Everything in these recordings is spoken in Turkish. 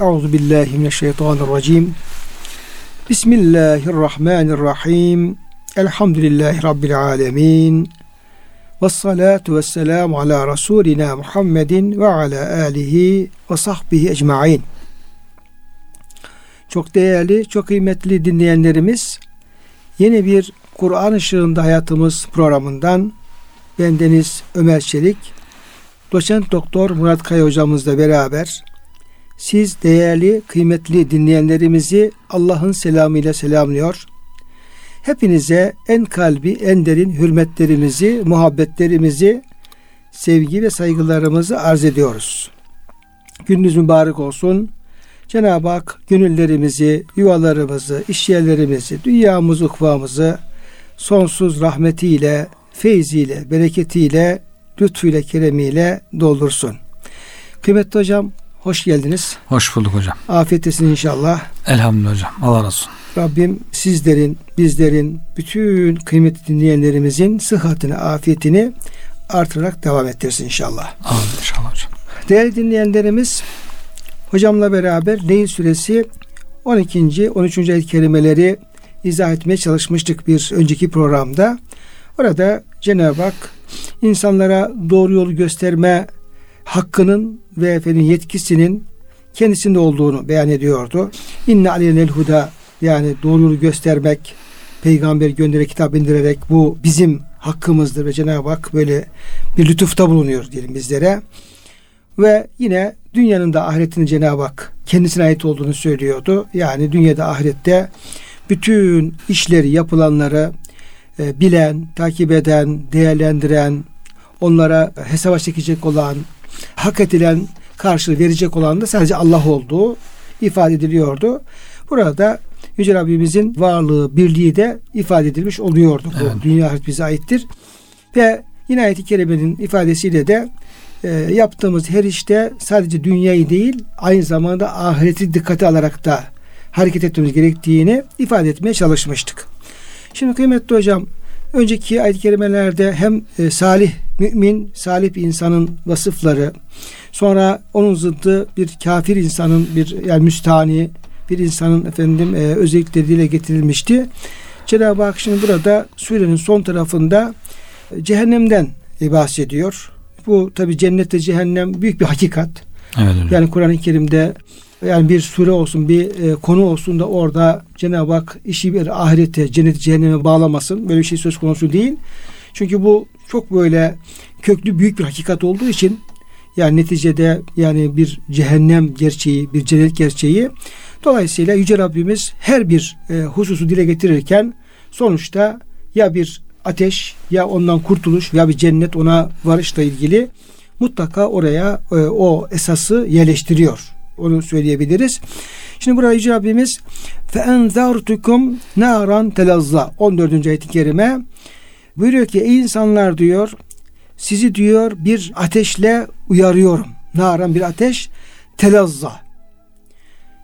Euzu billahi mineşşeytanirracim. Bismillahirrahmanirrahim. Elhamdülillahi rabbil alamin. Ves salatu ves selam ala rasulina Muhammedin ve ala alihi ve sahbihi ecmaîn. Çok değerli, çok kıymetli dinleyenlerimiz, yeni bir Kur'an ışığında hayatımız programından bendeniz Ömer Çelik, doçent doktor Murat Kaya hocamızla beraber siz değerli, kıymetli dinleyenlerimizi Allah'ın selamıyla selamlıyor. Hepinize en kalbi, en derin hürmetlerimizi, muhabbetlerimizi, sevgi ve saygılarımızı arz ediyoruz. Gününüz mübarek olsun. Cenab-ı Hak gönüllerimizi, yuvalarımızı, işyerlerimizi, dünyamızı, ukvamızı sonsuz rahmetiyle, feyziyle, bereketiyle, lütfuyla, keremiyle doldursun. Kıymetli hocam, hoş geldiniz. Hoş bulduk hocam. Afiyettesin inşallah. Elhamdülillah hocam. Allah razı olsun. Rabbim sizlerin, bizlerin, bütün kıymetli dinleyenlerimizin sıhhatini, afiyetini artırarak devam ettirsin inşallah. Amin inşallah hocam. Değerli dinleyenlerimiz, hocamla beraber Leyl suresi 12. 13. ayet kelimeleri izah etmeye çalışmıştık bir önceki programda. Orada Cenab-ı Hak insanlara doğru yolu gösterme hakkının ve efendim yetkisinin kendisinde olduğunu beyan ediyordu. İnne aleyhinel huda yani doğru yolu göstermek, peygamber göndererek, kitap indirerek bu bizim hakkımızdır ve Cenab-ı Hak böyle bir lütufta bulunuyor diyelim bizlere. Ve yine dünyanın da ahiretinin Cenab-ı Hak kendisine ait olduğunu söylüyordu. Yani dünyada ahirette bütün işleri, yapılanları e, bilen, takip eden, değerlendiren, onlara hesaba çekecek olan, hak edilen karşılığı verecek olan da sadece Allah olduğu ifade ediliyordu. Burada Yüce Rabbimizin varlığı, birliği de ifade edilmiş oluyordu. Bu evet. dünya ahiret bize aittir. Ve yine ayet-i kerimenin ifadesiyle de e, yaptığımız her işte sadece dünyayı değil aynı zamanda ahireti dikkate alarak da hareket etmemiz gerektiğini ifade etmeye çalışmıştık. Şimdi kıymetli hocam önceki ayet-i kerimelerde hem e, salih mümin, salih bir insanın vasıfları, sonra onun zıddı bir kafir insanın bir yani müstani bir insanın efendim e, özellikleri dile getirilmişti. Cenab-ı Hak şimdi burada surenin son tarafında e, cehennemden bahsediyor. Bu tabi cennette cehennem büyük bir hakikat. Evet, yani Kur'an-ı Kerim'de yani bir sure olsun bir e, konu olsun da orada Cenab-ı Hak işi bir ahirete cennet cehenneme bağlamasın. Böyle bir şey söz konusu değil. Çünkü bu çok böyle köklü büyük bir hakikat olduğu için yani neticede yani bir cehennem gerçeği, bir cennet gerçeği. Dolayısıyla Yüce Rabbimiz her bir e, hususu dile getirirken sonuçta ya bir ateş ya ondan kurtuluş ya bir cennet ona varışla ilgili mutlaka oraya e, o esası yerleştiriyor. Onu söyleyebiliriz. Şimdi burada Yüce Rabbimiz enzartukum naran telazza 14. ayet-i kerime buyuruyor ki ey insanlar diyor sizi diyor bir ateşle uyarıyorum. Naran bir ateş telazza.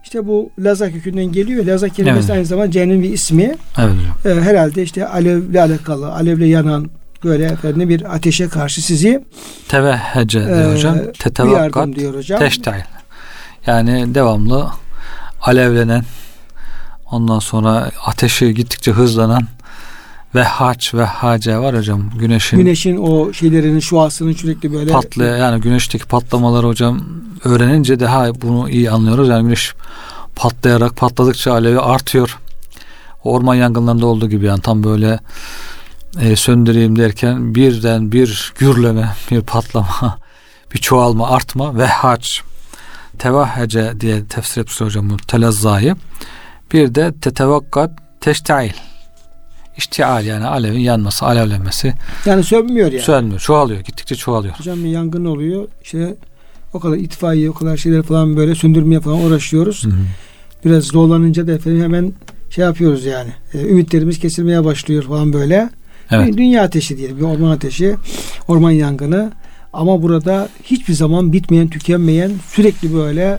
İşte bu Laza kökünden geliyor. Laza kelimesi evet. aynı zamanda cehennem bir ismi. Evet. Ee, herhalde işte alevle alakalı, alevle yanan böyle efendim bir ateşe karşı sizi tevehhece diyor e, hocam. Tetevakkat diyor hocam. Teştail. Yani devamlı alevlenen ondan sonra ateşi gittikçe hızlanan ve haç ve hace var hocam güneşin güneşin o şeylerinin şuasının sürekli böyle patlaya yani güneşteki patlamalar hocam öğrenince daha bunu iyi anlıyoruz. Yani güneş patlayarak patladıkça alevi artıyor. Orman yangınlarında olduğu gibi yani tam böyle e, söndüreyim derken birden bir gürleme bir patlama bir çoğalma artma ve haç tevahhece diye tefsir etmiş hocam bu. Bir de tetevakkat teştail. İştial yani alevin yanması, alevlenmesi. Yani sönmüyor yani. Sönmüyor, çoğalıyor. Gittikçe çoğalıyor. Hocam bir yangın oluyor. İşte o kadar itfaiye, o kadar şeyler falan böyle söndürmeye falan uğraşıyoruz. Hı hı. Biraz zorlanınca da efendim hemen şey yapıyoruz yani. E, ümitlerimiz kesilmeye başlıyor falan böyle. Evet. dünya ateşi diyelim. Bir orman ateşi, orman yangını. Ama burada hiçbir zaman bitmeyen, tükenmeyen, sürekli böyle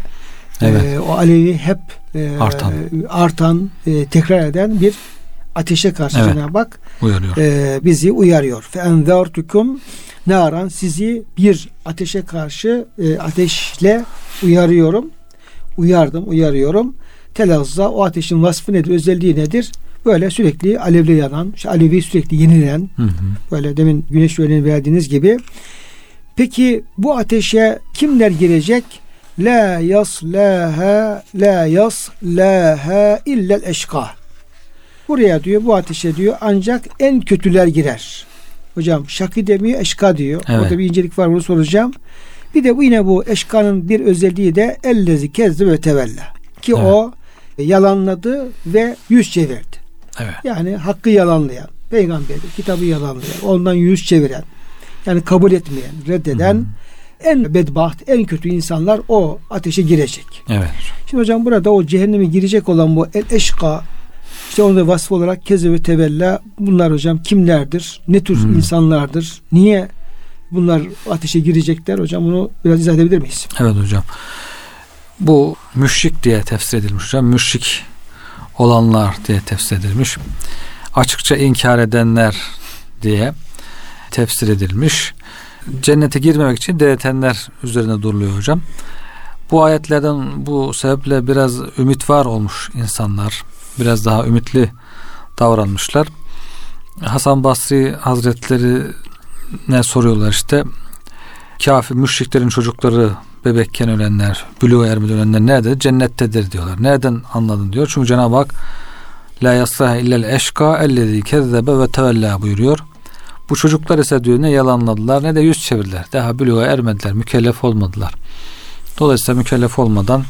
evet. e, o alevi hep e, artan, artan e, tekrar eden bir ateşe karşı evet. Cenab-ı Hak uyarıyor. E, bizi uyarıyor. Fe enzartukum naran sizi bir ateşe karşı e, ateşle uyarıyorum. uyardım, uyarıyorum. Telazza o ateşin vasfı nedir, özelliği nedir? Böyle sürekli alevli yanan, işte alevi sürekli yenilen, hı hı. böyle demin güneş örneğini verdiğiniz gibi. Peki bu ateşe kimler girecek? La yaslaha la yaslaha illel eşka. Buraya diyor bu ateşe diyor ancak en kötüler girer. Hocam şakı demiyor eşka diyor. Evet. Orada bir incelik var bunu soracağım. Bir de bu yine bu eşkanın bir özelliği de ellezi kezdi ve tevella. Ki evet. o yalanladı ve yüz çevirdi. Evet. Yani hakkı yalanlayan, peygamberi, kitabı yalanlayan, ondan yüz çeviren, yani kabul etmeyen, reddeden Hı-hı. en bedbaht, en kötü insanlar o ateşe girecek. Evet. Şimdi hocam burada o cehenneme girecek olan bu el eşka işte onda vasfı olarak keze ve tevella bunlar hocam kimlerdir? Ne tür hmm. insanlardır? Niye bunlar ateşe girecekler hocam? Bunu biraz izah edebilir miyiz? Evet hocam. Bu müşrik diye tefsir edilmiş hocam. Müşrik olanlar diye tefsir edilmiş. Açıkça inkar edenler diye tefsir edilmiş. Cennete girmemek için diretenler üzerine duruluyor hocam. Bu ayetlerden bu sebeple biraz ümit var olmuş insanlar biraz daha ümitli davranmışlar. Hasan Basri Hazretleri ne soruyorlar işte kafir müşriklerin çocukları bebekken ölenler, buluğa ermeden ölenler nerede? Cennettedir diyorlar. Nereden anladın diyor. Çünkü Cenab-ı Hak La yaslah illel eşka ellezî kezzebe ve tevella buyuruyor. Bu çocuklar ise diyor ne yalanladılar ne de yüz çevirdiler. Daha buluğa ermediler, mükellef olmadılar. Dolayısıyla mükellef olmadan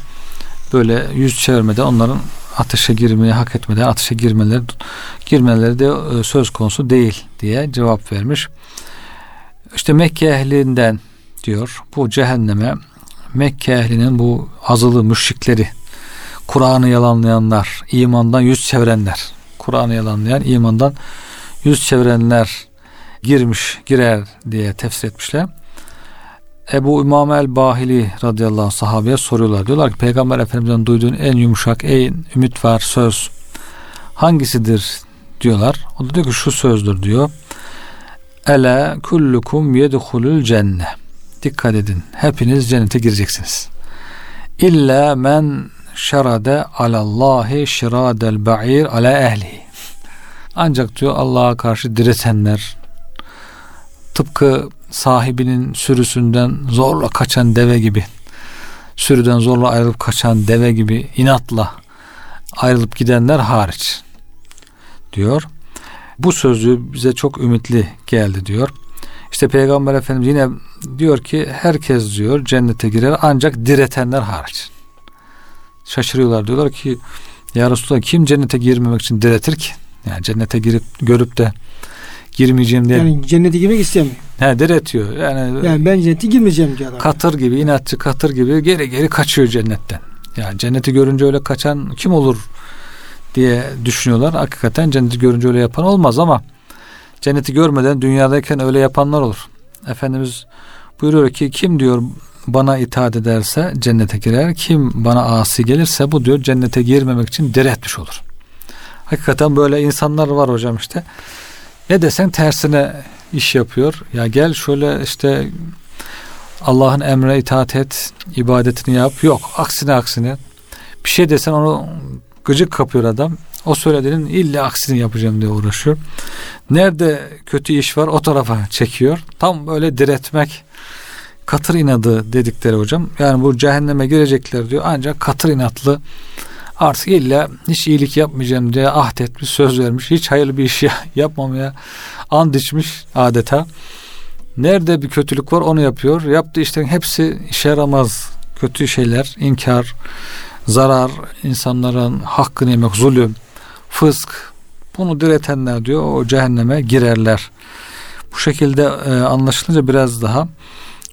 böyle yüz çevirmeden onların ateşe girmeyi hak etmeden ateşe girmeleri girmeleri de e, söz konusu değil diye cevap vermiş. İşte Mekke ehlinden diyor bu cehenneme Mekke ehlinin bu azılı müşrikleri Kur'an'ı yalanlayanlar, imandan yüz çevirenler, Kur'an'ı yalanlayan, imandan yüz çevirenler girmiş, girer diye tefsir etmişler. Ebu İmam el Bahili radıyallahu anh sahabeye soruyorlar. Diyorlar ki Peygamber Efendimiz'den duyduğun en yumuşak, en ümit var söz hangisidir diyorlar. O da diyor ki şu sözdür diyor. Ele kullukum yedhulul cenne. Dikkat edin. Hepiniz cennete gireceksiniz. İlla men şerade alallahi şiradel ba'ir ala ehli. Ancak diyor Allah'a karşı diretenler tıpkı sahibinin sürüsünden zorla kaçan deve gibi sürüden zorla ayrılıp kaçan deve gibi inatla ayrılıp gidenler hariç diyor. Bu sözü bize çok ümitli geldi diyor. İşte Peygamber Efendimiz yine diyor ki herkes diyor cennete girer ancak diretenler hariç. Şaşırıyorlar diyorlar ki ya Resulallah kim cennete girmemek için diretir ki? Yani cennete girip görüp de girmeyeceğim diye. Yani cennete girmek istemiyor. He diretiyor. Yani, yani ben cennete girmeyeceğim diyor adam. Katır gibi inatçı katır gibi geri geri kaçıyor cennetten. Yani cenneti görünce öyle kaçan kim olur diye düşünüyorlar. Hakikaten cenneti görünce öyle yapan olmaz ama cenneti görmeden dünyadayken öyle yapanlar olur. Efendimiz buyuruyor ki kim diyor bana itaat ederse cennete girer. Kim bana asi gelirse bu diyor cennete girmemek için diretmiş olur. Hakikaten böyle insanlar var hocam işte. Ne desen tersine iş yapıyor. Ya gel şöyle işte Allah'ın emre itaat et, ibadetini yap. Yok aksine aksine. Bir şey desen onu gıcık kapıyor adam. O söylediğinin illa aksini yapacağım diye uğraşıyor. Nerede kötü iş var o tarafa çekiyor. Tam böyle diretmek katır inadı dedikleri hocam. Yani bu cehenneme girecekler diyor. Ancak katır inatlı artık illa hiç iyilik yapmayacağım diye ahd etmiş, söz vermiş. Hiç hayırlı bir iş yapmamaya and içmiş adeta. Nerede bir kötülük var onu yapıyor. Yaptığı işlerin hepsi işe yaramaz. Kötü şeyler, inkar, zarar, insanların hakkını yemek, zulüm, fısk. Bunu diretenler diyor o cehenneme girerler. Bu şekilde e, anlaşılınca biraz daha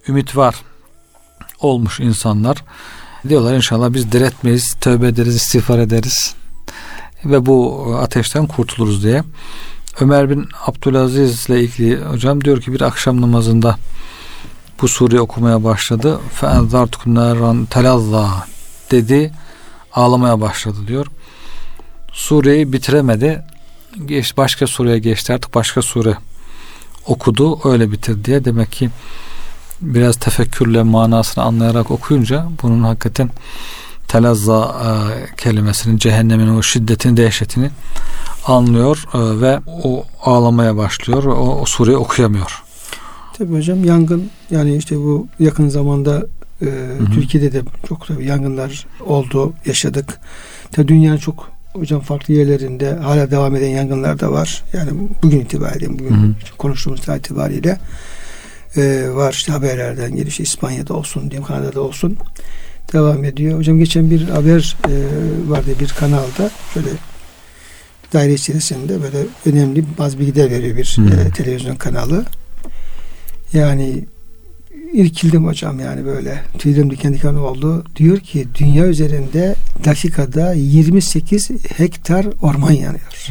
ümit var olmuş insanlar. Diyorlar inşallah biz diretmeyiz, tövbe ederiz, istiğfar ederiz ve bu ateşten kurtuluruz diye. Ömer bin Abdülaziz ile ilgili hocam diyor ki bir akşam namazında bu sureyi okumaya başladı. Fe'enzartukum naran telazza dedi. Ağlamaya başladı diyor. Sureyi bitiremedi. Geç, başka sureye geçti artık başka sure okudu öyle bitir diye demek ki biraz tefekkürle manasını anlayarak okuyunca bunun hakikaten telazza e, kelimesinin cehennemin o şiddetini dehşetini anlıyor e, ve o ağlamaya başlıyor. O, o sureyi okuyamıyor. Tabii hocam yangın yani işte bu yakın zamanda e, Türkiye'de de çok tabii yangınlar oldu, yaşadık. Tabii dünyanın çok hocam farklı yerlerinde hala devam eden yangınlar da var. Yani bugün itibariyle, bugün hı hı. konuştuğumuz itibariyle e, var işte haberlerden. İşte İspanya'da olsun diyeyim, Kanada'da olsun devam ediyor. Hocam geçen bir haber e, vardı bir kanalda şöyle daire içerisinde böyle önemli bazı bilgiler veriyor bir e, televizyon kanalı. Yani irkildim hocam yani böyle tüylerim diken diken oldu. Diyor ki dünya üzerinde dakikada 28 hektar orman yanıyor.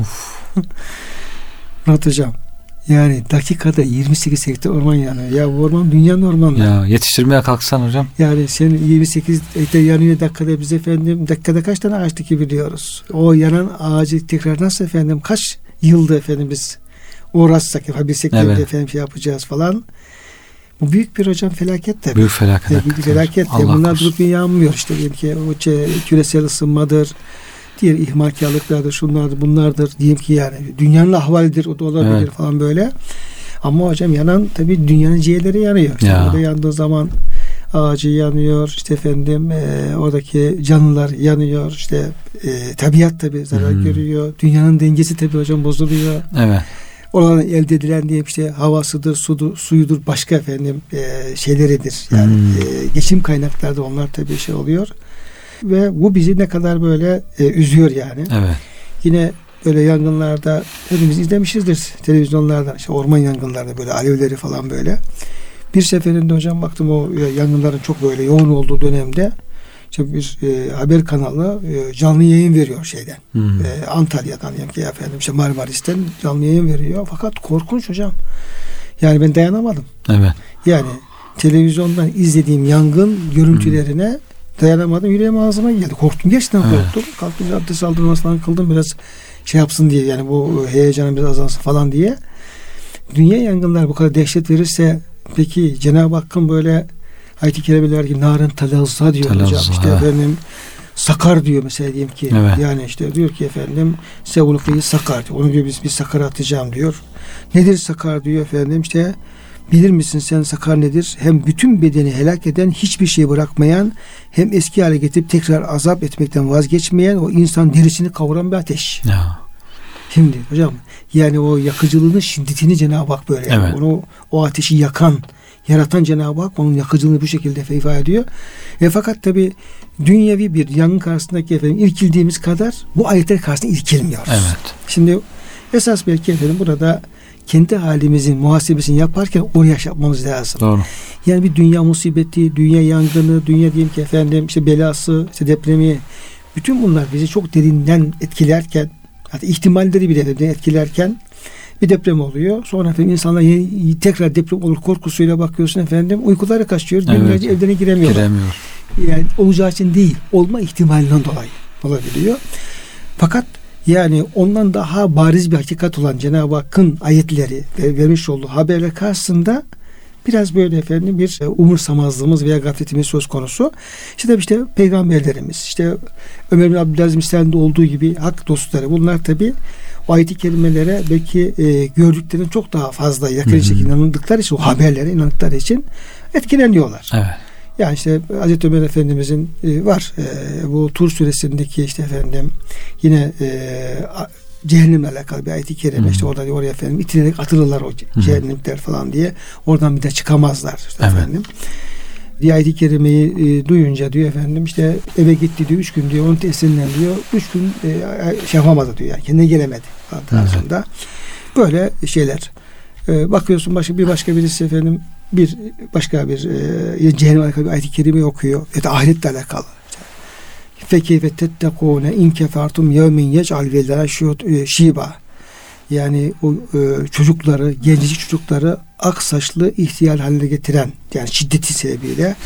Anlatacağım. Yani dakikada 28 hektar orman yanıyor. Ya bu orman dünyanın ormanı. Ya yetiştirmeye kalksan hocam. Yani sen 28 hektar yanıyor dakikada biz efendim dakikada kaç tane ağaç biliyoruz. O yanan ağacı tekrar nasıl efendim kaç yılda efendim biz uğraşsak yapabilsek evet. efendim şey yapacağız falan. Bu büyük bir hocam felaket de. Büyük felaket. E, büyük felaket de. Bunlar durup yanmıyor işte diyelim ki o küresel ısınmadır. Diğer ihmalkarlıklardır, şunlardır, bunlardır. Diyelim ki yani dünyanın ahvalidir, o da olabilir evet. falan böyle. Ama hocam yanan tabii dünyanın ciğerleri yanıyor. İşte ya. orada yandığı zaman ağacı yanıyor işte efendim e, oradaki canlılar yanıyor işte e, tabiat tabi zarar hmm. görüyor dünyanın dengesi tabi hocam bozuluyor evet Oradan elde edilen diye işte havasıdır, sudur, suyudur, başka efendim e, şeyleridir. Yani hmm. e, geçim kaynakları da onlar tabii şey oluyor. Ve bu bizi ne kadar böyle e, üzüyor yani. Evet. Yine böyle yangınlarda hepimiz izlemişizdir televizyonlardan işte orman yangınlarında böyle alevleri falan böyle. Bir seferinde hocam baktım o yangınların çok böyle yoğun olduğu dönemde işte bir e, haber kanalı e, canlı yayın veriyor şeyden. Hmm. E, Antalya'dan yani ki efendim işte Marmaris'ten canlı yayın veriyor. Fakat korkunç hocam. Yani ben dayanamadım. Evet. Yani televizyondan izlediğim yangın görüntülerine hmm. Dayanamadım. Yüreğim ağzıma geldi. Korktum. Gerçekten evet. korktum. Kalktım abdest aldım falan kıldım biraz şey yapsın diye yani bu heyecanım biraz azansın falan diye. Dünya yangınlar bu kadar dehşet verirse peki Cenab-ı Hakk'ın böyle ayet-i kerimeler gibi narın talazza diyor talazza, hocam. İşte evet. efendim sakar diyor mesela diyelim ki. Evet. Yani işte diyor ki efendim sevulukiyi sakar diyor. Onu diyor biz bir sakar atacağım diyor. Nedir sakar diyor efendim işte bilir misin sen sakar nedir? Hem bütün bedeni helak eden hiçbir şey bırakmayan hem eski hale getirip tekrar azap etmekten vazgeçmeyen o insan derisini kavuran bir ateş. Ya. Şimdi hocam yani o yakıcılığının şiddetini Cenab-ı Hak böyle evet. onu o ateşi yakan yaratan Cenab-ı Hak onun yakıcılığını bu şekilde ifade ediyor. E fakat tabi dünyevi bir yangın karşısındaki efendim irkildiğimiz kadar bu ayetler karşısında irkilmiyoruz. Evet. Şimdi esas belki efendim burada kendi halimizin muhasebesini yaparken oraya yapmamız lazım. Doğru. Yani bir dünya musibeti, dünya yangını, dünya diyelim ki efendim işte belası, işte depremi bütün bunlar bizi çok derinden etkilerken hatta ihtimalleri bile etkilerken bir deprem oluyor. Sonra efendim insanlar yeni, tekrar deprem olur korkusuyla bakıyorsun efendim. Uykuları kaçıyor. Evet. evlerine giremiyorlar. Giremiyor. Yani olacağı için değil. Olma ihtimalinden dolayı olabiliyor. Fakat yani ondan daha bariz bir hakikat olan Cenab-ı Hakk'ın ayetleri ve vermiş olduğu haberler karşısında biraz böyle efendim bir e, umursamazlığımız veya gafletimiz söz konusu. İşte işte peygamberlerimiz, işte Ömer bin Abdülaziz misalinde olduğu gibi hak dostları bunlar tabii o ayet-i kerimelere belki e, gördüklerinin çok daha fazla yakın şekilde inandıkları için o haberlere inandıkları için etkileniyorlar. Evet. Yani işte Hazreti Ömer Efendimizin e, var e, bu Tur suresindeki işte efendim yine e, cehennemle alakalı bir ayet-i kerime işte orada oraya efendim itilerek atılırlar o cehennemler falan diye oradan bir de çıkamazlar işte evet. efendim diye ayet-i kerimeyi e, duyunca diyor efendim işte eve gitti diyor üç gün diyor onun tesirinden diyor üç gün e, şey yapamadı diyor yani kendine gelemedi tarzında. Böyle şeyler. E, bakıyorsun başka bir başka birisi efendim bir başka bir e, cehennem alakalı bir ayet-i kerime okuyor. Ya da ahiretle alakalı. Fekeyfe tettekûne in kefertum yevmin yec'al velâ şiba. Yani o e, çocukları, gencecik çocukları ak saçlı ihtiyar haline getiren yani şiddeti sebebiyle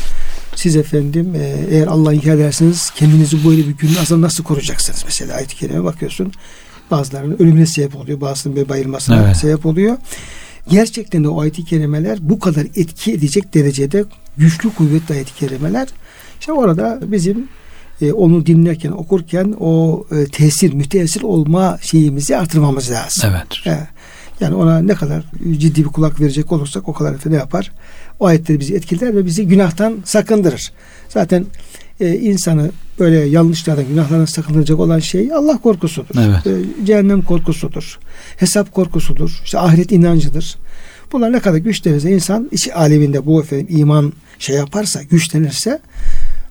siz efendim e, eğer Allah'ı inkar ederseniz kendinizi böyle bir günün azından nasıl koruyacaksınız? Mesela ayet-i kerime bakıyorsun. Bazılarının ölümüne sebep oluyor. Bazılarının böyle bayılmasına evet. sebep oluyor. Gerçekten de o ayet-i kerimeler bu kadar etki edecek derecede güçlü kuvvetli ayet-i kerimeler. İşte orada bizim e, onu dinlerken, okurken o e, tesir, müteessir olma şeyimizi artırmamız lazım. Evet. E, yani ona ne kadar ciddi bir kulak verecek olursak o kadar ne yapar? O ayetleri bizi etkiler ve bizi günahtan sakındırır. Zaten e, insanı böyle yanlışlardan, günahlardan sakındıracak olan şey Allah korkusudur. Evet. E, cehennem korkusudur. Hesap korkusudur. işte ahiret inancıdır. Bunlar ne kadar güçlenirse insan iç aleminde bu efendim iman şey yaparsa, güçlenirse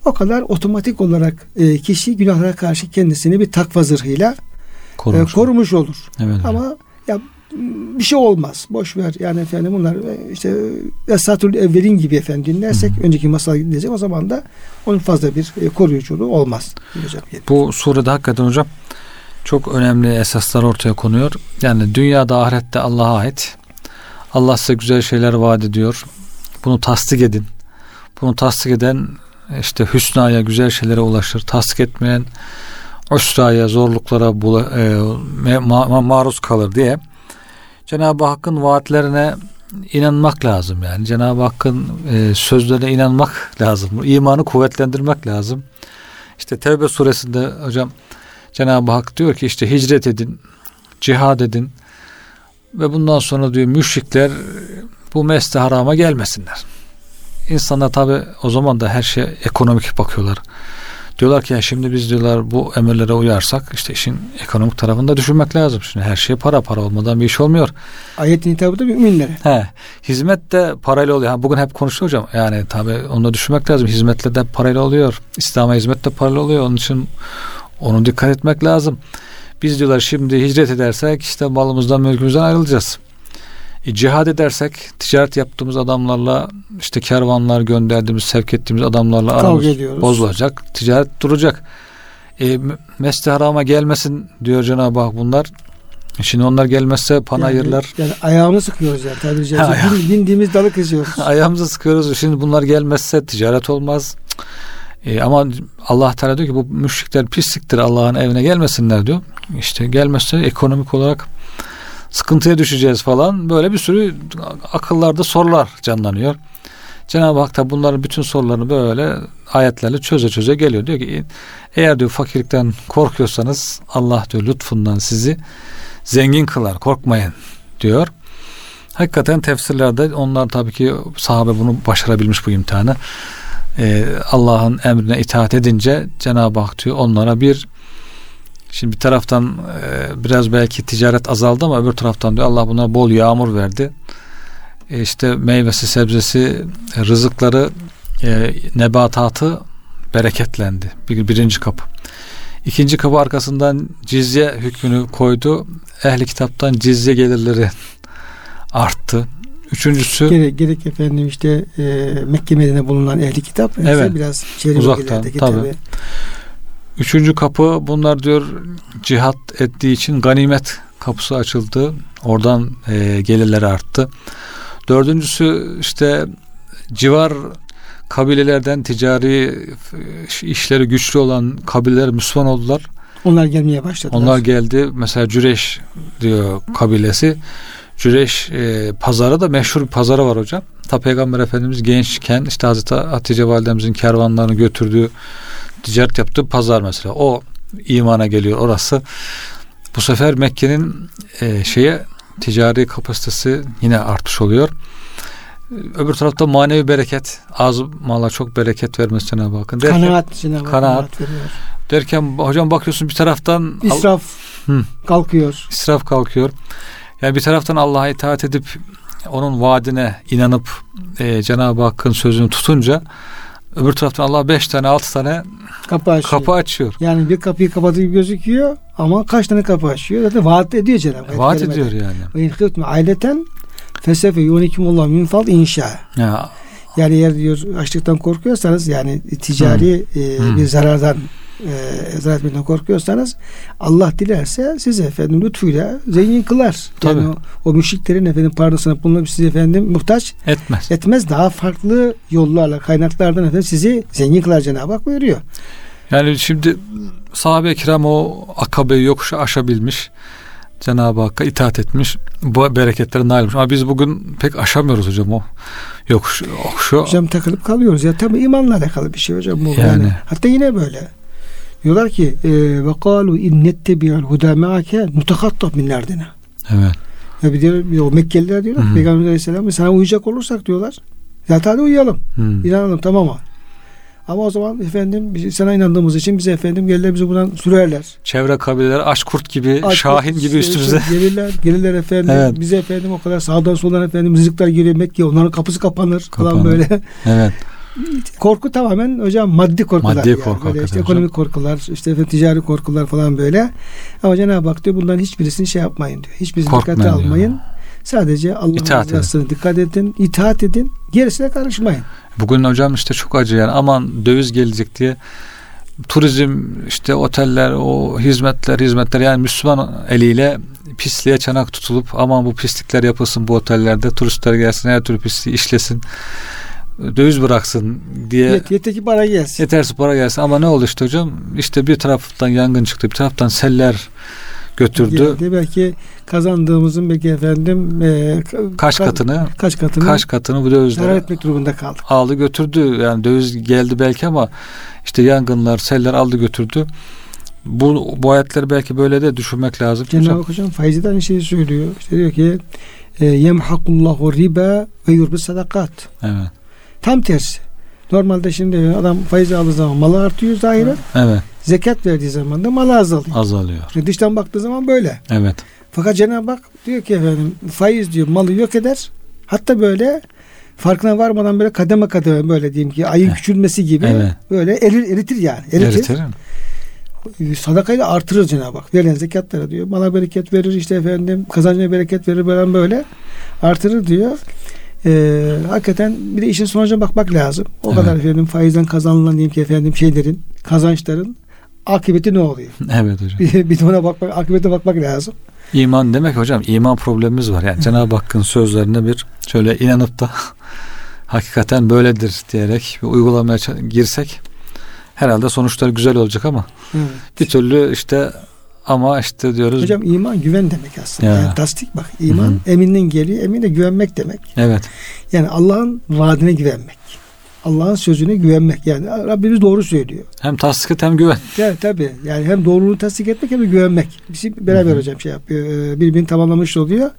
o kadar otomatik olarak e, kişi günahlara karşı kendisini bir takva zırhıyla Korumuş. e, korumuş olur. Evet. Ama ya bir şey olmaz. Boş ver. Yani efendim bunlar e, işte Esatül Evvelin gibi efendim dinlersek Hı. önceki masal dinleyecek o zaman da onun fazla bir e, koruyuculuğu olmaz. Hocam. Bu surede hakikaten hocam çok önemli esaslar ortaya konuyor. Yani dünyada ahirette Allah'a ait. Allah size güzel şeyler vaat ediyor. Bunu tasdik edin. Bunu tasdik eden işte hüsnaya, güzel şeylere ulaşır. Tasdik etmeyen usraya, zorluklara bula- e, me- ma- maruz kalır diye Cenab-ı Hakk'ın vaatlerine inanmak lazım yani. Cenab-ı Hakk'ın e, sözlerine inanmak lazım. İmanı kuvvetlendirmek lazım. İşte Tevbe suresinde hocam Cenab-ı Hak diyor ki işte hicret edin, cihad edin ve bundan sonra diyor müşrikler bu mesle harama gelmesinler. İnsanlar tabi o zaman da her şey ekonomik bakıyorlar. Diyorlar ki ya şimdi biz diyorlar bu emirlere uyarsak işte işin ekonomik tarafında düşünmek lazım. Şimdi her şey para para olmadan bir iş olmuyor. Ayetin hitabı da müminlere. He, hizmet de parayla oluyor. Ha, bugün hep konuşuyor hocam. Yani tabi onu da düşünmek lazım. Hizmetle de parayla oluyor. İslam'a hizmet de parayla oluyor. Onun için onu dikkat etmek lazım. Biz diyorlar şimdi hicret edersek işte malımızdan mülkümüzden ayrılacağız. E, cihad edersek ticaret yaptığımız adamlarla işte kervanlar gönderdiğimiz sevk ettiğimiz adamlarla aramız bozulacak. Ticaret duracak. E, mesle harama gelmesin diyor Cenab-ı Hak bunlar. E, Şimdi onlar gelmezse panayırlar Yani, yani ayağını sıkıyoruz yani tabiri caizse. Bindiğimiz dalı kızıyoruz. Ayağımızı sıkıyoruz. Şimdi bunlar gelmezse ticaret olmaz. E, ama Allah Teala diyor ki bu müşrikler pisliktir Allah'ın evine gelmesinler diyor. İşte gelmezse ekonomik olarak sıkıntıya düşeceğiz falan. Böyle bir sürü akıllarda sorular canlanıyor. Cenab-ı Hak da bunların bütün sorularını böyle ayetlerle çöze çöze geliyor. Diyor ki eğer diyor fakirlikten korkuyorsanız Allah diyor lütfundan sizi zengin kılar. Korkmayın diyor. Hakikaten tefsirlerde onlar tabii ki sahabe bunu başarabilmiş bu imtihanı. Ee, Allah'ın emrine itaat edince Cenab-ı Hak diyor onlara bir şimdi bir taraftan e, biraz belki ticaret azaldı ama öbür taraftan diyor Allah bunlara bol yağmur verdi. E, işte meyvesi, sebzesi, e, rızıkları, e, nebatatı bereketlendi. Bir, birinci kapı. İkinci kapı arkasından cizye hükmünü koydu. Ehli kitaptan cizye gelirleri arttı. Üçüncüsü Gerek, gerek efendim işte e, Mekke Medine bulunan ehli kitap. Evet. Biraz Uzaktan, tabii. tabii. Üçüncü kapı bunlar diyor cihat ettiği için ganimet kapısı açıldı. Oradan e, gelirleri arttı. Dördüncüsü işte civar kabilelerden ticari e, işleri güçlü olan kabileler Müslüman oldular. Onlar gelmeye başladılar. Onlar geldi. Mesela Cüreş diyor kabilesi. Cüreş e, pazarı da meşhur bir pazarı var hocam. Ta Peygamber Efendimiz gençken işte Hazreti Hatice Validemizin kervanlarını götürdüğü ticaret yaptığı pazar mesela. O imana geliyor orası. Bu sefer Mekke'nin e, şeye ticari kapasitesi yine artmış oluyor. Öbür tarafta manevi bereket. Az mala çok bereket vermesi Cenab-ı Hakk'ın. Derken, Kanaat Cenab-ı Hak Kanaat. veriyor. derken hocam bakıyorsun bir taraftan al- İsraf Hı. kalkıyor. israf kalkıyor. Yani bir taraftan Allah'a itaat edip onun vaadine inanıp e, Cenab-ı Hakk'ın sözünü tutunca öbür taraftan Allah beş tane altı tane Kapı açıyor. kapı açıyor. Yani bir kapıyı kapadığı gibi gözüküyor ama kaç tane kapı açıyor? Zaten vaat ediyor Cenab-ı Hak. Vaat ediyor yani. Ve aileten fesefe yunikumullah min fal inşa. Ya, Yani eğer diyor açlıktan korkuyorsanız yani ticari e, Hı. bir zarardan e, zarar etmekten korkuyorsanız Allah dilerse sizi efendim lütfuyla zengin kılar. Yani o, o müşriklerin efendim parasına bulunup sizi efendim muhtaç etmez. etmez. Daha farklı yollarla kaynaklardan efendim sizi zengin kılar Cenab-ı Hak buyuruyor. Yani şimdi sahabe-i kiram o akabeyi yokuşu aşabilmiş. Cenab-ı Hakk'a itaat etmiş. Bu bereketleri nail olmuş. Ama biz bugün pek aşamıyoruz hocam o yokuş. Hocam takılıp kalıyoruz ya tabii imanla alakalı bir şey hocam bu. Yani. Yani. hatta yine böyle. Diyorlar ki e, ve kalu innettebi'ul huda ma'ake mutakattaf min ardina. Evet. Ya bir diyor, o Mekkeliler diyorlar. Hı. Peygamber Aleyhisselam sana uyacak olursak diyorlar. Ya hadi uyuyalım. Hmm. İnanalım tamam mı? Ama o zaman efendim biz sana inandığımız için bize efendim gelirler bizi buradan sürerler. Çevre kabileler aç kurt gibi, Aç- şahin gibi şey- üstümüze. şey Gelirler, gelirler efendim. Evet. Bize efendim o kadar sağdan soldan efendim rızıklar giriyor Mekke. Onların kapısı kapanır falan Kapanır. böyle. Evet. Korku tamamen hocam maddi korkular. Maddi yani. korku Böyle işte ekonomik korkular, işte ticari korkular falan böyle. Ama Cenab-ı Hak diyor bunların hiçbirisini şey yapmayın diyor. Hiçbirisini Korkmayın dikkate diyor. almayın. Sadece Allah'ın rızasına dikkat edin, itaat edin. Gerisine karışmayın. Bugün hocam işte çok acı yani aman döviz gelecek diye turizm işte oteller o hizmetler hizmetler yani Müslüman eliyle pisliğe çanak tutulup aman bu pislikler yapılsın bu otellerde turistler gelsin her türlü pisliği işlesin döviz bıraksın diye Yet, yeter ki para gelsin. yetersiz para gelsin ama ne oldu işte hocam işte bir taraftan yangın çıktı bir taraftan seller götürdü Geldi. Belki kazandığımızın belki efendim e, kaç ka- katını kaç katını kaç katını bu zarar dövizlere etmek durumunda kaldık. aldı götürdü. Yani döviz geldi belki ama işte yangınlar, seller aldı götürdü. Bu, bu ayetleri belki böyle de düşünmek lazım. Cenab-ı. Hak hocam faizi de aynı şeyi söylüyor. İşte diyor ki e, yemhakullahu riba ve yurbi sadakat. Evet. Tam tersi. Normalde şimdi adam faiz aldığı zaman malı artıyor zahiren. Evet. Zekat verdiği zaman da malı azalıyor. Azalıyor. Şimdi dıştan baktığı zaman böyle. Evet. Fakat Cenab-ı Hak diyor ki efendim faiz diyor malı yok eder. Hatta böyle farkına varmadan böyle kademe kademe böyle diyeyim ki ayın küçülmesi gibi Evet. böyle erir, eritir yani. Eritir. Eritirim. Sadakayı da artırır Cenab-ı Hak. Verilen zekatlara diyor. Mala bereket verir işte efendim kazancına bereket verir böyle böyle artırır diyor. Ee, hakikaten bir de işin sonucuna bakmak lazım. O Evet. kadar efendim faizden kazanılan diyeyim ki efendim şeylerin kazançların akıbeti ne oluyor? Evet hocam. Bir, bir de ona bakmak, akıbete bakmak lazım. İman demek hocam iman problemimiz var. Yani Cenab-ı Hakk'ın sözlerine bir şöyle inanıp da hakikaten böyledir diyerek bir uygulamaya girsek herhalde sonuçlar güzel olacak ama Evet. bir türlü işte ama işte diyoruz Hocam iman güven demek aslında. Ya. Yani tasdik bak iman Hı hı. eminden geliyor. Emin de güvenmek demek. evet Yani Allah'ın vaadine güvenmek. Allah'ın sözüne güvenmek. Yani Rabbimiz doğru söylüyor. hem tasdik hem güven. Tabii tabii. Yani hem doğruluğu tasdik etmek hem de güvenmek. Bizi beraber Hı hı. hocam şey yapıyor. e, Birbirini tamamlamış oluyor.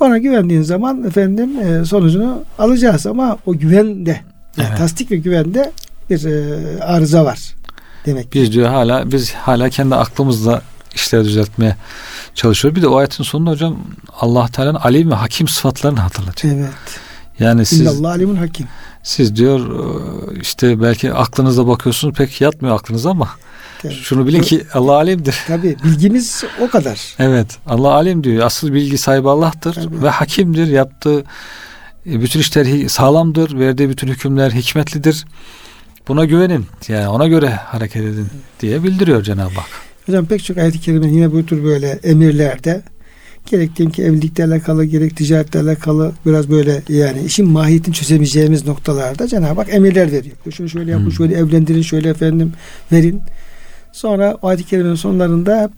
Ona güvendiğin zaman efendim e, sonucunu alacağız ama o güvende yani Evet. tasdik ve güvende bir e, arıza var demek. Biz diyor hala biz hala kendi aklımızla işleri düzeltmeye çalışıyoruz. Bir de o ayetin sonunda hocam Allah Teala'nın alim ve hakim sıfatlarını hatırlatıyor. Evet. Yani siz İllallah alimun hakim. siz diyor e, işte belki aklınızda bakıyorsunuz pek yatmıyor aklınıza ama Tabii. şunu bilin ki Allah alimdir. Tabii bilgimiz o kadar. Evet Allah alim diyor. Asıl bilgi sahibi Allah'tır Tabii. ve hakimdir. Yaptığı e, bütün işler sağlamdır. Verdiği bütün hükümler hikmetlidir. Buna güvenin. Yani ona göre hareket edin diye bildiriyor Cenab-ı Hak. Hocam pek çok ayet-i kerime yine bu tür böyle emirlerde gerek diyelim ki evlilikle alakalı gerek ticaretle alakalı biraz böyle yani işin mahiyetini çözemeyeceğimiz noktalarda Cenab-ı Hak emirler veriyor. Şunu şöyle yapın, Hmm. şöyle evlendirin, şöyle efendim verin. Sonra ayet-i kerimenin sonlarında hep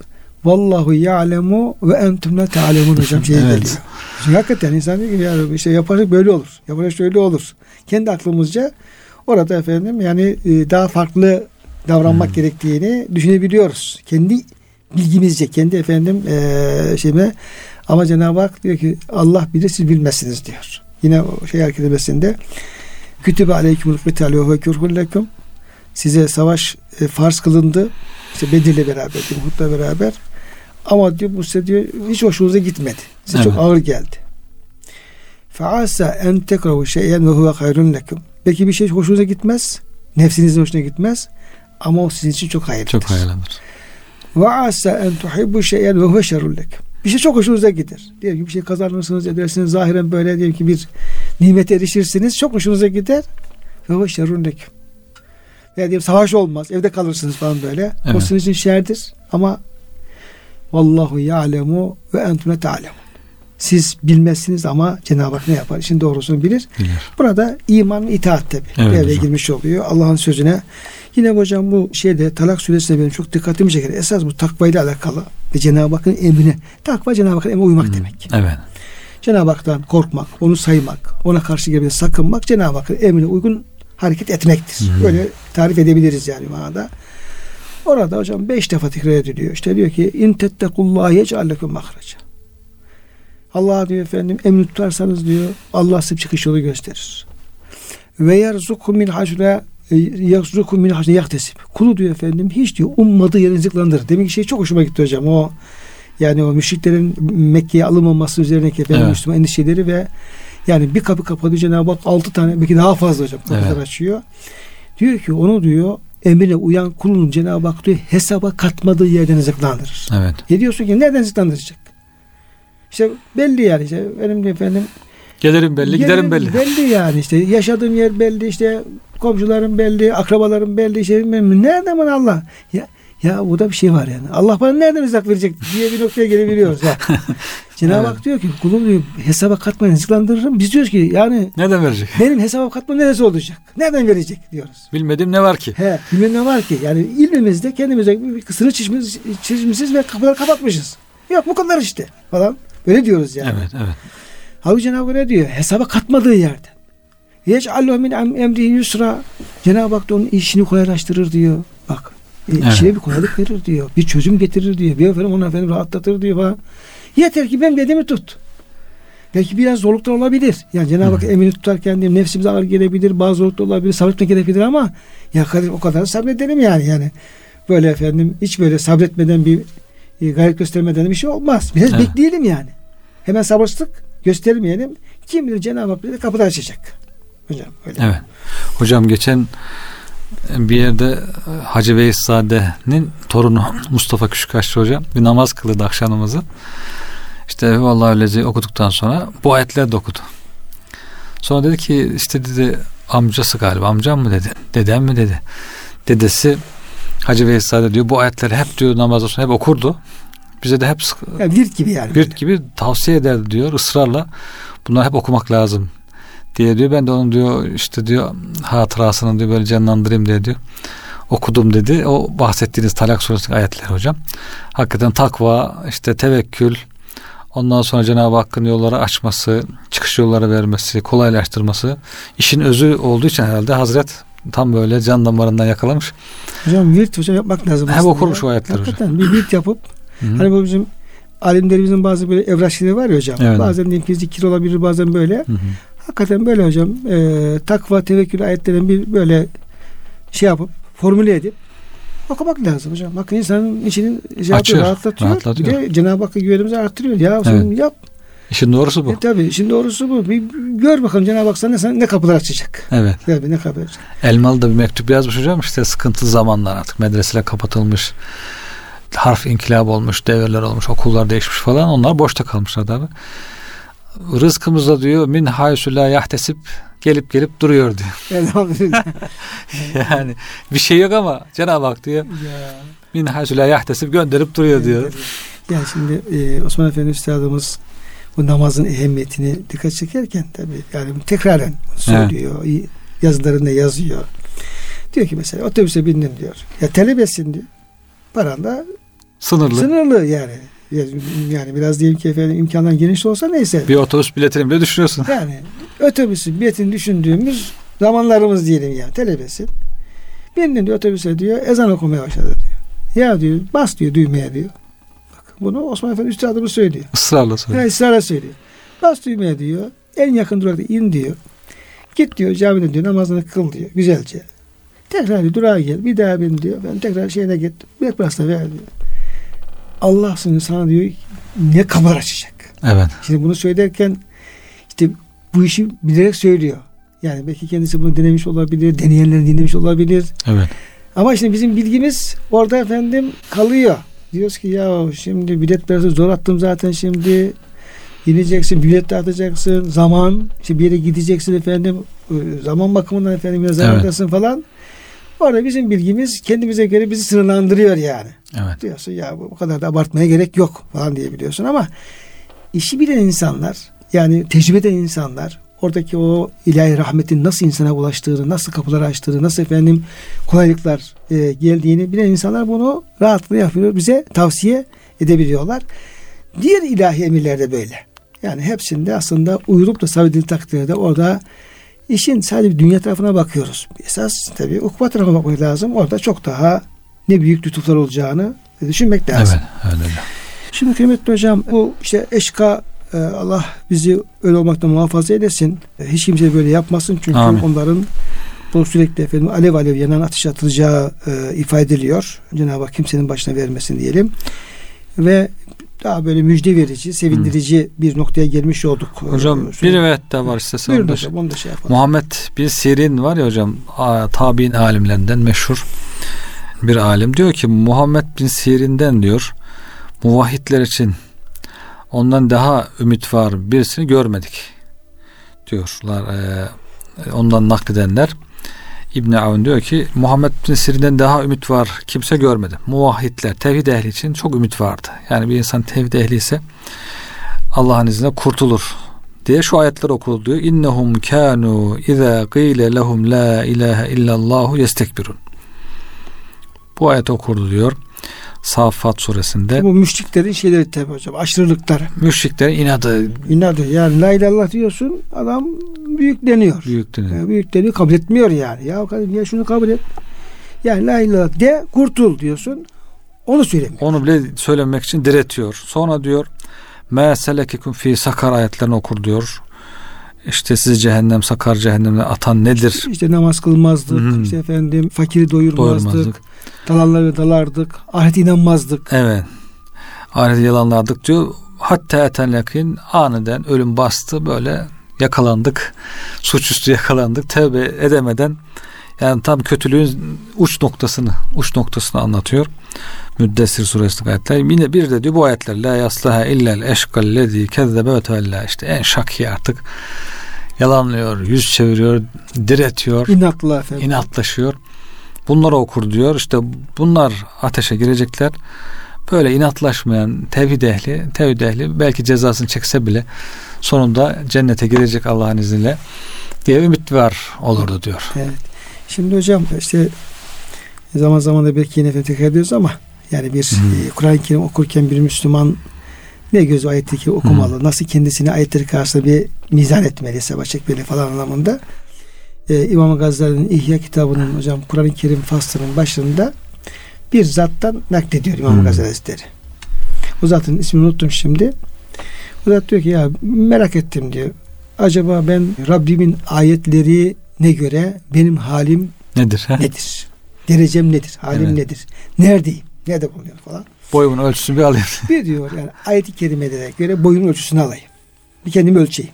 Vallahu ya'lemu ve entum la ta'lemun hocam şey Evet. geliyor. Çünkü hakikaten insan diyor ki ya Rabbi işte yaparsak böyle olur. Yaparsak şöyle olur. Kendi aklımızca orada efendim yani e, daha farklı davranmak Hmm. gerektiğini düşünebiliyoruz. Kendi bilgimizce, kendi efendim e, şeyime ama Cenab-ı Hak diyor ki Allah bilir siz bilmezsiniz diyor. Yine o şey hareket edilmesinde Kütübe aleykümül kıtal ve huve kürhun lekum size savaş e, farz kılındı. İşte Bedir'le beraber, Uhud'la beraber. Ama diyor bu size diyor hiç hoşunuza gitmedi. Size çok Evet. ağır geldi. Feasa en tekrahu şeyen ve huve hayrun lekum. Belki bir şey hoşunuza gitmez. Nefsinizin hoşuna gitmez. Ama o sizin için çok hayırlıdır. Çok hayırlıdır. Ve asa en tuhibbu şeyen ve huve şerrun lekum. Bir şey çok hoşunuza gider. Diyelim ki bir şey kazanırsınız, edersiniz. Zahiren böyle diyelim ki bir nimete erişirsiniz. Çok hoşunuza gider. Ve huve şerrun lekum. Veya diyelim savaş olmaz. Evde kalırsınız falan böyle. O Evet. sizin için şerdir. Ama Vallahu ya'lemu ve entune ta'lemun. Siz bilmezsiniz ama Cenab-ı Hak ne yapar? İşin doğrusunu bilir. Bilir. Burada iman ve itaat tabi. Evet devreye girmiş oluyor. Allah'ın sözüne. Yine hocam bu şeyde Talak suresinde benim çok dikkatimi çeker. Esas bu takvayla alakalı ve Cenab-ı Hakk'ın emrine. Takva Cenab-ı Hakk'ın emrine uymak Hmm. demek. Evet. Cenab-ı Hak'tan korkmak, onu saymak, ona karşı gelmeye sakınmak Cenab-ı Hakk'ın emrine uygun hareket etmektir. Hı. Böyle tarif edebiliriz yani manada. Orada hocam beş defa tekrar ediliyor. İşte diyor ki in tettekullahi yec'allekum mahraca. Allah diyor efendim emri tutarsanız diyor Allah size çıkış yolu gösterir. Ve yerzukum min hacre yerzukum min hacre yaktesib. Kulu diyor efendim hiç diyor ummadığı yerin rızıklandırır. Demek ki şey çok hoşuma gitti hocam. O yani o müşriklerin Mekke'ye alınmaması üzerindeki efendim evet. Müslüman endişeleri ve yani bir kapı kapadı Cenab-ı Hak altı tane belki daha fazla hocam kapılar evet. açıyor. Diyor ki onu diyor emrine uyan kulun Cenab-ı Hak diyor hesaba katmadığı yerden rızıklandırır. Evet. Ne diyorsun ki nereden rızıklandıracak? İşte belli yani işte benim efendim Gelirim belli, giderim belli. Belli yani işte yaşadığım yer belli işte komşularım belli, akrabalarım belli işte nereden bana Allah ya ya bu da bir şey var yani. Allah bana nereden rızak verecek diye bir noktaya gelebiliyoruz. Ya. Cenab-ı evet. Hak diyor ki kulum diyor hesaba katmayın rızıklandırırım. Biz diyoruz ki yani nereden verecek? Benim hesaba katma neresi olacak? Nereden verecek diyoruz. Bilmediğim ne var ki? He, bilmediğim ne var ki? Yani ilmimizde kendimize bir kısırı çizmiş, çizmişiz ve kapıları kapatmışız. Yok bu kadar işte falan. Öyle diyoruz yani. Evet, evet. Halbuki Cenab-ı Hak ne diyor? Hesaba katmadığı yerde. Yec'allahu min emri yusra. Cenab-ı Hak da onun işini kolaylaştırır diyor. Bak. E, evet. İşine bir kolaylık verir diyor. Bir çözüm getirir diyor. Bir efendim onu efendim rahatlatır diyor falan. Yeter ki ben dediğimi tut. Belki biraz zorluklar olabilir. Yani Cenab-ı Hak emini tutarken diye nefsimize ağır gelebilir. Bazı zorluklar olabilir. Sabretmek gerekebilir ama ya kadar o kadar sabredelim yani. Yani böyle efendim hiç böyle sabretmeden bir e, gayret göstermeden bir şey olmaz. Biraz evet. bekleyelim yani. Hemen sabırsızlık göstermeyelim. Kim bilir Cenab-ı Hak bize kapıda açacak. Hocam öyle. Evet. Hocam geçen bir yerde Hacı Veysade'nin torunu Mustafa Küçükaşçı hocam bir namaz kıldı akşam namazı. İşte vallahi öylece okuduktan sonra bu ayetler de okudu. Sonra dedi ki işte dedi amcası galiba amcam mı dedi dedem mi dedi. Dedesi Hacı Veysade diyor bu ayetleri hep diyor namazda sonra hep okurdu. Bize de hep yani virt gibi yani. Virt gibi tavsiye eder diyor ısrarla. Bunları hep okumak lazım diye diyor. Ben de onun diyor işte diyor hatırasını diyor böyle canlandırayım diye diyor. Okudum dedi. O bahsettiğiniz Talak suresi ayetler hocam. Hakikaten takva, işte tevekkül, ondan sonra Cenab-ı Hakk'ın yolları açması, çıkış yolları vermesi, kolaylaştırması işin özü olduğu için herhalde Hazret tam böyle can damarından yakalamış. Hocam virt hocam yapmak lazım. Hep okurmuş o ayetler Hakikaten hocam. bir virt yapıp Hı-hı. hani bu bizim alimlerimizin bazı böyle evraşları var ya hocam. Evet. Bazen diyelim ki zikir olabilir bazen böyle. Hı-hı. Hakikaten böyle hocam e, takva tevekkül ayetlerin bir böyle şey yapıp formüle edip okumak lazım hocam. Bakın insanın içini şey Açıyor, rahatlatıyor. rahatlatıyor. Cenab-ı Hakk'a güvenimizi arttırıyor. Ya evet. yap. İşin doğrusu bu. E, tabii işin doğrusu bu. Bir gör bakalım Cenab-ı Hak sana ne, kapılar açacak. Evet. Tabii ne kapılar açacak. Elmalı da bir mektup yazmış hocam. İşte sıkıntılı zamanlar artık medreseler kapatılmış. Harf inkılap olmuş, devirler olmuş, okullar değişmiş falan. Onlar boşta kalmışlar tabii rızkımıza diyor min haysu la yahtesip gelip gelip duruyor diyor. yani bir şey yok ama Cenab-ı Hak diyor ya. min haysu la yahtesip gönderip duruyor diyor. Yani şimdi e, Osman Efendi Üstadımız bu namazın ehemmiyetini dikkat çekerken tabi yani tekraren söylüyor. Evet. Yazılarında yazıyor. Diyor ki mesela otobüse bindin diyor. Ya talebesin diyor. Paran da sınırlı. Sınırlı yani. Yani biraz diyelim ki efendim imkanlar geniş olsa neyse. Bir otobüs biletini bile düşünüyorsun. Yani otobüsün biletini düşündüğümüz zamanlarımız diyelim yani telebesin. Bindin diyor otobüse diyor ezan okumaya başladı diyor. Ya diyor bas diyor düğmeye diyor. Bak bunu Osman Efendi üstadımız söylüyor. Israrla söylüyor. Yani ısrarla söylüyor. Bas düğmeye diyor. En yakın durakta in diyor. Git diyor camide diyor namazını kıl diyor güzelce. Tekrar bir durağa gel bir daha bin diyor. Ben tekrar şeyine git. Breakfast'a ver diyor. Allah sana diyor ne kamera açacak. Evet. Şimdi bunu söylerken işte bu işi bilerek söylüyor. Yani belki kendisi bunu denemiş olabilir, deneyenlerin dinlemiş olabilir. Evet. Ama işte bizim bilgimiz orada efendim kalıyor. Diyoruz ki ya şimdi bilet parası zor attım zaten şimdi. İneceksin, bilet dağıtacaksın, zaman, işte bir yere gideceksin efendim, zaman bakımından efendim biraz evet. falan. Orada bizim bilgimiz kendimize göre bizi sınırlandırıyor yani. Evet. Diyorsun ya bu kadar da abartmaya gerek yok falan diyebiliyorsun ama işi bilen insanlar yani tecrübe eden insanlar oradaki o ilahi rahmetin nasıl insana ulaştığını, nasıl kapıları açtığını, nasıl efendim kolaylıklar e, geldiğini bilen insanlar bunu rahatlıkla yapıyor. Bize tavsiye edebiliyorlar. Diğer ilahi emirler de böyle. Yani hepsinde aslında uyulup da sabredildiği takdirde orada işin sadece dünya tarafına bakıyoruz. Esas tabii ukba tarafına bakmak lazım. Orada çok daha ne büyük lütuflar olacağını düşünmek lazım. Evet, öyle. Şimdi kıymetli hocam bu işte eşka e, Allah bizi öyle olmaktan muhafaza eylesin. E, hiç kimse böyle yapmasın çünkü Amin. onların bu sürekli efendim alev alev yanan ateş atılacağı e, ifade ediliyor. Cenab-ı Hak kimsenin başına vermesin diyelim. Ve daha böyle müjde verici, sevindirici bir noktaya gelmiş olduk. Hocam Ee, bir rivayet de var istesem. Buyurun de- hocam onu da şey yapalım. Muhammed bin Sirin var ya hocam tabi'in alimlerinden meşhur bir alim diyor ki Muhammed bin Sirin'den diyor muvahhidler için ondan daha ümit var birisini görmedik diyorlar e, ondan nakledenler İbn Avun diyor ki Muhammed bin Sirin'den daha ümit var kimse görmedi. Muvahhidler tevhid ehli için çok ümit vardı. Yani bir insan tevhid ehli ise Allah'ın izniyle kurtulur diye şu ayetler okundu diyor. İnnehum kanu iza qile lehum la ilahe illallahu yestekbirun. Bu ayet okurdu diyor. Safat suresinde. Bu müşriklerin şeyleri tabi hocam. Aşırılıkları. Müşriklerin inadı İnadı. Yani la ilahe illallah diyorsun adam büyükleniyor. büyüklüğünü. Yani büyükleniyor kabul etmiyor yani. Ya kardeşim ya şunu kabul et. Yani la ilahe illallah de kurtul diyorsun. Onu söylemiyor. Onu bile söylemek için diretiyor. Sonra diyor Me selekikum fi sakar ayetlerini okur diyor. İşte sizi cehennem sakar cehennemine atan nedir? İşte namaz kılmazdık. Hı hı. işte efendim fakiri doyurmazdık. Doyurmazdık. Dalanları dalardık. Ahirete inanmazdık. Evet. Ahireti yalanladık diyor. Hatta eten yakin aniden ölüm bastı böyle yakalandık. Suçüstü yakalandık. Tevbe edemeden yani tam kötülüğün uç noktasını uç noktasını anlatıyor. Müddessir suresindeki ayetler. Yine bir de diyor bu ayetler la yaslaha illel eşkallezi kezzebe ve tevella işte en şaki artık yalanlıyor, yüz çeviriyor, diretiyor İnatlı efendim. inatlaşıyor. Bunları okur diyor. İşte bunlar ateşe girecekler. Böyle inatlaşmayan tevhid ehli, tevhid ehli belki cezasını çekse bile sonunda cennete girecek Allah'ın izniyle diye ümit var olurdu diyor. Evet. Şimdi hocam işte zaman zaman da belki yine tekrar ediyoruz ama yani bir e, Kur'an-ı Kerim okurken bir Müslüman ne göz ayetleri okumalı, nasıl kendisini ayetleri karşısında bir mizan etmeli, hesaba çekmeli falan anlamında. Ee, İmam Gazali'nin İhya kitabının hocam Kur'an-ı Kerim faslının başında bir zattan naklediyor İmam Hı. Gazali Hazretleri. O zatın ismini unuttum şimdi. O zat diyor ki ya merak ettim diyor. Acaba ben Rabbimin ayetlerine göre benim halim Nedir? he? nedir? Derecem nedir? Halim Evet. nedir? Neredeyim? Nerede bulunuyorum falan. Boyumun ölçüsünü bir alayım. Bir diyor yani ayet-i kerimelere göre boyun ölçüsünü alayım. Bir kendimi ölçeyim.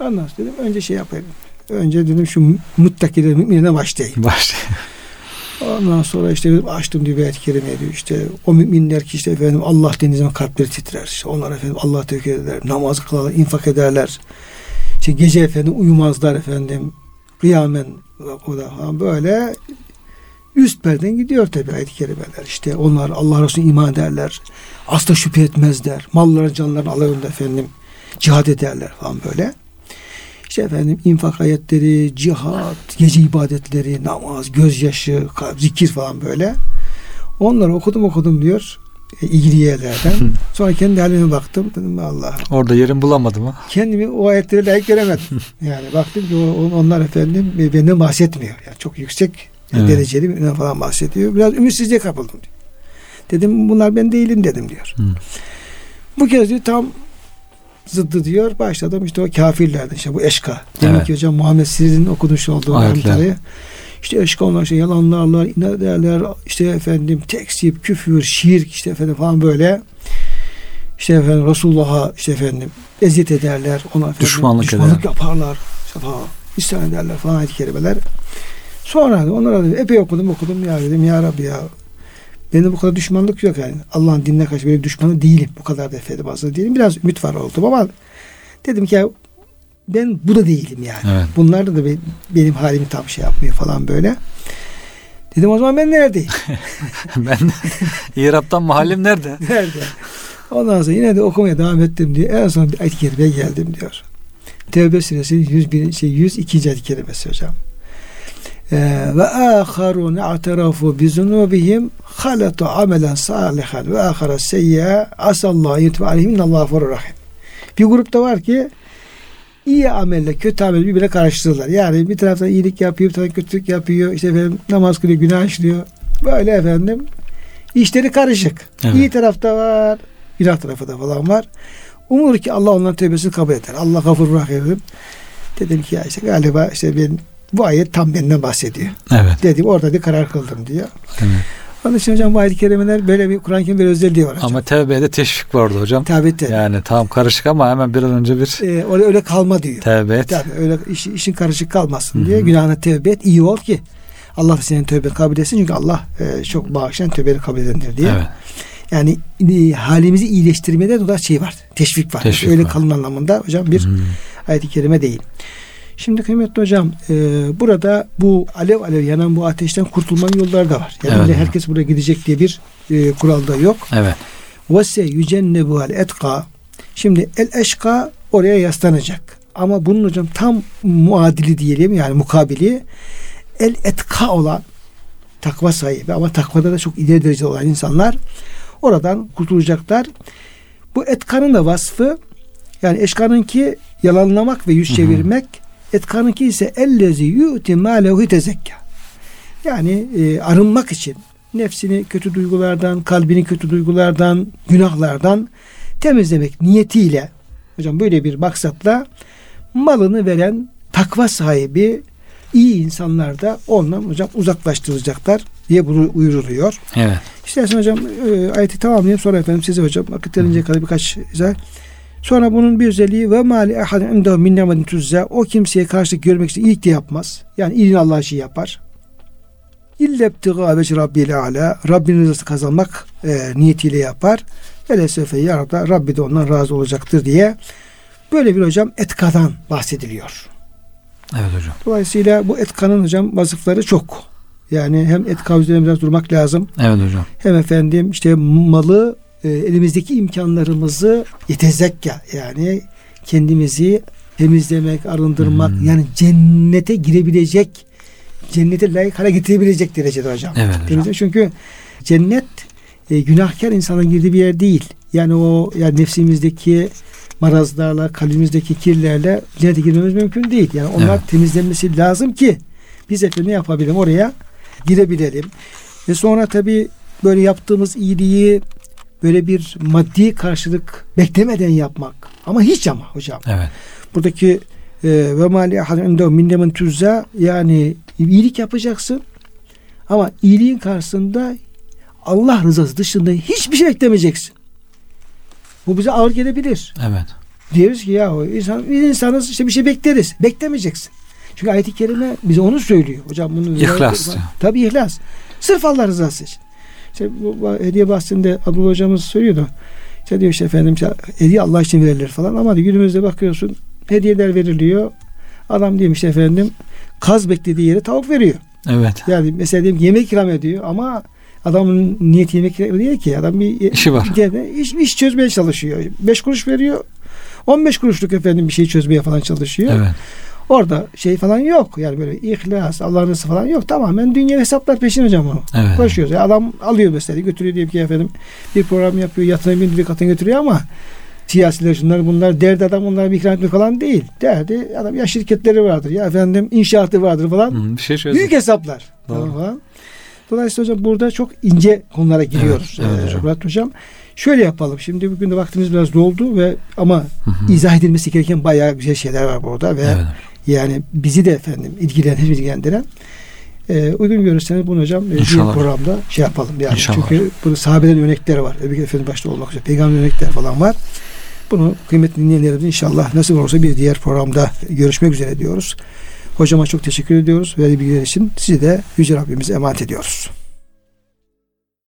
Ondan sonra dedim önce şey yapayım. Önce dedim şu muttakiler müminine başlayayım. Başlayayım. Ondan sonra işte açtım diyor bir ayet-i kerime diyor. İşte o müminler ki işte efendim Allah zaman kalpleri titrer. İşte onlar efendim Allah tevkil ederler. Namaz kılarlar, infak ederler. İşte gece efendim uyumazlar efendim. Kıyamen o da falan böyle üst perden gidiyor tabi ayet-i kerimeler. İşte onlar Allah Resulüne iman ederler. Asla şüphe etmezler. Malları canlarını alayında efendim cihad ederler falan böyle. İşte efendim infak ayetleri, cihat, gece ibadetleri, namaz, gözyaşı, zikir falan böyle. Onları okudum okudum diyor e, ilgili yerlerden. Sonra kendi halime baktım. Dedim Allah Orada yerim bulamadım ha. kendimi o ayetlere layık göremedim. Yani baktım ki onlar efendim e, benden bahsetmiyor. Yani çok yüksek Evet. dereceli birinden falan bahsediyor. Biraz ümitsizliğe kapıldım diyor. Dedim bunlar ben değilim dedim diyor. Hı. Bu kez diyor tam zıddı diyor. Başladım işte o kafirlerden işte bu eşka. Demek Evet. ki hocam Muhammed Sirin'in okumuş olduğu ayetleri. İşte eşka onlar işte yalanlarlar, inat ederler, işte efendim tekzip, küfür, şirk işte efendim falan böyle. İşte efendim Resulullah'a işte efendim eziyet ederler. Ona efendim, Düşmanlık düşmanlık eder. yaparlar. İşte falan. İsyan ederler falan ayet-i kerimeler. Sonra onlara da epey okudum okudum ya dedim ya Rabbi ya benim bu kadar düşmanlık yok yani. Allah'ın dinine karşı böyle düşmanı değilim. Bu kadar da aslında değilim. Biraz ümit var oldum ama dedim ki ya ben bu da değilim yani. Evet. Bunlar da, da be- benim halimi tam şey yapmıyor falan böyle. Dedim o zaman ben neredeyim? ben İrab'dan mahallim nerede? Nerede? Ondan sonra yine de okumaya devam ettim diye en son bir ayet-i kerimeye geldim diyor. Tevbe suresi 101. şey 102. ayet-i kerimesi hocam. Ee, ve aharun a'terafu bi zunubihim halatu amelen salihan ve ahara seyya asallahu yutbe aleyhim innallahu rahim. Bir grupta var ki iyi amelle kötü amel birbirine karıştırırlar. Yani bir taraftan iyilik yapıyor, bir taraftan kötülük yapıyor. İşte efendim namaz kılıyor, günah işliyor. Böyle efendim işleri karışık. Evet. İyi tarafta var, günah tarafı da falan var. Umur ki Allah onların tövbesini kabul eder. Allah gafur rahim. Dedim ki ya işte galiba işte ben bu ayet tam benden bahsediyor. Evet. Dedim orada bir karar kıldım diyor. evet. Onun için hocam bu ayet-i kerimeler böyle bir Kur'an-ı Kerim bir özelliği var hocam. Ama tevbeye de teşvik vardı hocam. Tabi et. Yani tam karışık ama hemen bir an önce bir Ee, öyle, öyle kalma diyor. tevbe et. Tabii öyle iş, işin karışık kalmasın diye hı. günahına tevbe et. iyi ol ki Allah senin tövbe kabul etsin. Çünkü Allah e, çok bağışlayan tövbeleri kabul edendir diye. Evet. Yani e, halimizi iyileştirmede de şey var. Teşvik var. Teşvik öyle var. kalın anlamında hocam bir Hmm. ayet-i kerime değil. Şimdi kıymetli hocam e, burada bu alev alev yanan bu ateşten kurtulmanın yolları da var. Yani Evet herkes buraya gidecek diye bir e, kural da yok. Evet. Vese yücennebuhal etka. Şimdi el eşka oraya yaslanacak. Ama bunun hocam tam muadili diyelim yani mukabili el etka olan takva sahibi ama takvada da çok ileri derecede olan insanlar oradan kurtulacaklar. Bu etkanın da vasfı yani eşkanınki yalanlamak ve yüz Hı hı. Etkanınki ise ellezi yu'ti ma lehu tezekka. Yani e, arınmak için nefsini kötü duygulardan, kalbini kötü duygulardan, günahlardan temizlemek niyetiyle hocam böyle bir maksatla malını veren takva sahibi iyi insanlar da ondan hocam uzaklaştırılacaklar diye bunu uyuruluyor. Evet. İstersen hocam e, ayeti tamamlayayım sonra efendim size hocam vakit kadar birkaç izah. Sonra bunun bir özelliği ve mali ahadin indehu min nimetin tuzza o kimseye karşı görmek için iyilik de yapmaz. Yani iyiliğini Allah için yapar. İlle ibtiga veci rabbil ala Rabbinin rızası kazanmak e, niyetiyle yapar. Ve lesefe yarada Rabbi de ondan razı olacaktır diye böyle bir hocam etkadan bahsediliyor. Evet hocam. Dolayısıyla bu etkanın hocam vasıfları çok. Yani hem etka üzerine biraz durmak lazım. Evet hocam. Hem efendim işte malı e, elimizdeki imkanlarımızı yetezekka yani kendimizi temizlemek, arındırmak Hmm. yani cennete girebilecek cennete layık hale getirebilecek derecede hocam. Evet hocam. Çünkü cennet e, günahkar insanın girdiği bir yer değil. Yani o yani nefsimizdeki marazlarla, kalbimizdeki kirlerle cennete girmemiz mümkün değil. Yani onlar Evet. temizlenmesi lazım ki biz efendim ne yapabilelim oraya girebilelim. Ve sonra tabi böyle yaptığımız iyiliği böyle bir maddi karşılık beklemeden yapmak. Ama hiç ama hocam. Evet. Buradaki e, ve mali ahadin indehu min nimetin tuzza yani iyilik yapacaksın. Ama iyiliğin karşısında Allah rızası dışında hiçbir şey beklemeyeceksin. Bu bize ağır gelebilir. Evet. Diyoruz ki ya insan, biz insanız işte bir şey bekleriz. Beklemeyeceksin. Çünkü ayet-i kerime bize onu söylüyor. Hocam bunu İhlas. Tabii ihlas. Sırf Allah rızası için. İşte bu, hediye bahsinde Abdullah hocamız söylüyordu. İşte diyor işte efendim işte hediye Allah için verilir falan ama günümüzde bakıyorsun hediyeler veriliyor. Adam diyelim işte efendim kaz beklediği yere tavuk veriyor. Evet. Yani mesela diyelim yemek ikram ediyor ama adamın niyeti yemek ikram değil ki. Adam bir İşi var. Gene iş, iş çözmeye çalışıyor. 5 kuruş veriyor. 15 kuruşluk efendim bir şey çözmeye falan çalışıyor. Evet. Orada şey falan yok. Yani böyle ihlas, Allah'ın rızası falan yok. Tamamen dünya hesaplar peşin hocam o. Evet. Koşuyoruz. Ya adam alıyor mesela götürüyor diye ki efendim bir program yapıyor yatırım bir katına götürüyor ama siyasiler şunlar bunlar derdi adam onlara bir ikram etmek falan değil. Derdi adam ya şirketleri vardır ya efendim inşaatı vardır falan. Hı, bir şey çözdüm. Büyük hesaplar. Doğru. Falan. Dolayısıyla hocam burada çok ince konulara giriyoruz. Evet, evet hocam. Murat hocam. Şöyle yapalım. Şimdi bugün de vaktimiz biraz doldu ve ama Hı hı. izah edilmesi gereken bayağı güzel şeyler var burada ve Evet. Yani bizi de efendim ilgilendiren, ilgilendiren e, uygun görürseniz bunu hocam e, bir programda şey yapalım yani. İnşallah. Çünkü bunu sahabeden örnekleri var. Ebu Efendi başta olmak üzere peygamber örnekler falan var. Bunu kıymetli dinleyenlerimiz inşallah nasip olursa bir diğer programda görüşmek üzere diyoruz. Hocama çok teşekkür ediyoruz. Verdiği bilgiler için sizi de Yüce Rabbimize emanet ediyoruz.